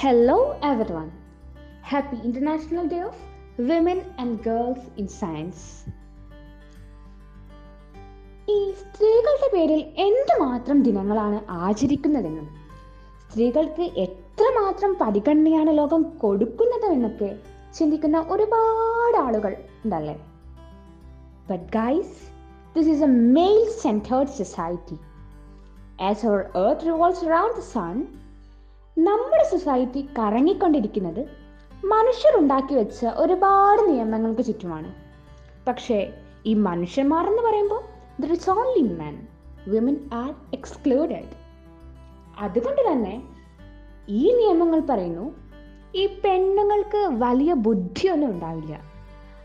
Hello, everyone. Happy international day of women and girls in science ഈ സ്ത്രീകളുടെ പേരിൽ എന്തുമാത്രം ദിനങ്ങളാണ് ആചരിക്കുന്നതെന്നും സ്ത്രീകൾക്ക് എത്രമാത്രം പരിഗണനയാണ് ലോകം കൊടുക്കുന്നത് എന്നൊക്കെ ചിന്തിക്കുന്ന ഒരുപാട് ആളുകൾ ഉണ്ടല്ലേ? But guys this is a male centered society as our earth revolves around the sun നമ്മുടെ സൊസൈറ്റി കറങ്ങിക്കൊണ്ടിരിക്കുന്നത് മനുഷ്യർ ഉണ്ടാക്കി വെച്ച ഒരുപാട് നിയമങ്ങൾക്ക് ചുറ്റുമാണ്. പക്ഷേ ഈ മനുഷ്യന്മാർ എന്ന് പറയുമ്പോൾ there is only men women are excluded അതുകൊണ്ട് തന്നെ ഈ നിയമങ്ങൾ പറയുന്നു ഈ പെണ്ണുങ്ങൾക്ക് വലിയ ബുദ്ധിയൊന്നും ഉണ്ടാവില്ല.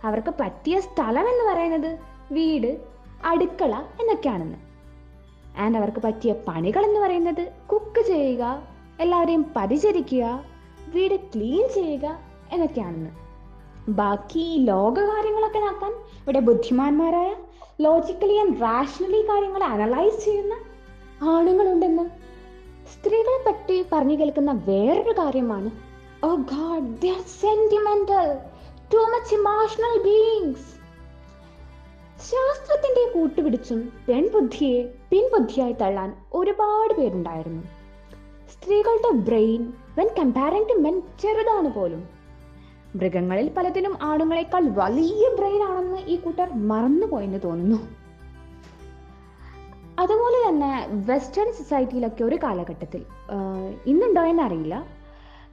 അവർക്ക് പറ്റിയ സ്ഥലം എന്ന് പറയുന്നത് വീട് അടുക്കള എന്നൊക്കെയാണെന്ന്. ആൻഡ് അവർക്ക് പറ്റിയ പണികൾ എന്ന് പറയുന്നത് കുക്ക് ചെയ്യുക എല്ലാവരെയും പരിചരിക്കുക വീട് ക്ലീൻ ചെയ്യുക എന്നൊക്കെയാണെന്ന്. ബാക്കി ലോക കാര്യങ്ങളൊക്കെ നടത്താൻ ഇവിടെ ബുദ്ധിമാന്മാരായ ലോജിക്കലി ആൻഡ് റാഷണലി കാര്യങ്ങൾ അനലൈസ് ചെയ്യുന്ന ആണുങ്ങളുണ്ടെന്ന് സ്ത്രീകളെ പറ്റി പറഞ്ഞു കേൾക്കുന്ന വേറൊരു കാര്യമാണ്. ഓ god they are sentimental too much emotional beings ശാസ്ത്രത്തിന്റെ കൂട്ടുപിടിച്ചും പെൺബുദ്ധിയെ പിൻബുദ്ധിയായി തള്ളാൻ ഒരുപാട് പേരുണ്ടായിരുന്നു. സ്ത്രീകളുടെ brain when comparing to men ചെറുതാണ് പോലും. മൃഗങ്ങളിൽ പലതിനും ആണുങ്ങളെക്കാൾ വലിയ ബ്രെയിൻ ആണെന്ന് ഈ കൂട്ടർ മറന്നുപോയെന്ന് തോന്നുന്നു. അതുപോലെ തന്നെ വെസ്റ്റേൺ സൊസൈറ്റിയിലൊക്കെ ഒരു കാലഘട്ടത്തിൽ ഇന്നുണ്ടോ എന്നറിയില്ല.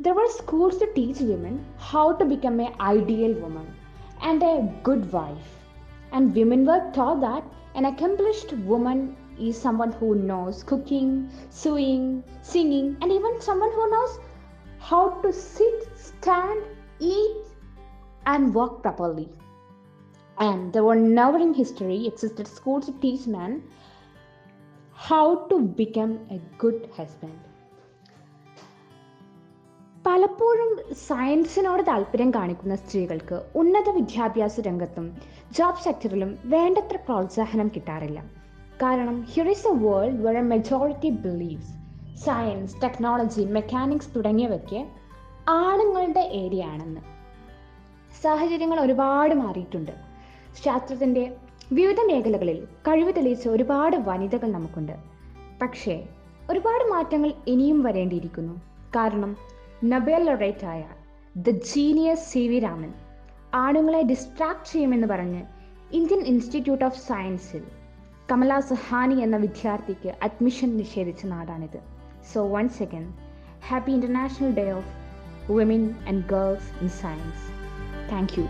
There were schools to teach women how to become a ideal woman and a good wife and women were taught that an accomplished woman is someone who knows cooking, sewing, singing, and even someone who knows how to sit, stand, eat, and walk properly. And there were never in history existed schools to teach men how to become a good husband. പലപ്പോഴും സയൻസിനോട് താല്പര്യം കാണിക്കുന്ന സ്ത്രീകൾക്ക് ഉന്നത വിദ്യാഭ്യാസ രംഗത്തും job സെക്ടറിലും വേണ്ടത്ര പ്രോത്സാഹനം കിട്ടാറില്ല. കാരണം here is a world where a majority believes science technology mechanics തുടങ്ങിയവയ്ക്ക് ആണുങ്ങളുടെ ഏരിയ ആണെന്ന്. സാഹചര്യങ്ങൾ ഒരുപാട് മാറിയിട്ടുണ്ട്. ശാസ്ത്രത്തിന്റെ വിവിധ മേഖലകളിൽ കഴിവ് തെളിയിച്ച ഒരുപാട് വനിതകൾ നമുക്കുണ്ട്. പക്ഷേ ഒരുപാട് മാറ്റങ്ങൾ ഇനിയും വരേണ്ടിയിരിക്കുന്നു. കാരണം Nobel ലൊറേറ്റായ the genius C V Raman ആണുങ്ങളെ ഡിസ്ട്രാക്ട് ചെയ്യുമെന്ന് പറഞ്ഞ് ഇന്ത്യൻ ഇൻസ്റ്റിറ്റ്യൂട്ട് ഓഫ് സയൻസിൽ കമല സുഹാനി എന്ന വിദ്യാർത്ഥിക്ക് അഡ്മിഷൻ നിഷേധിച്ച നാടാണിത്. So once second happy international day of women and girls in science thank you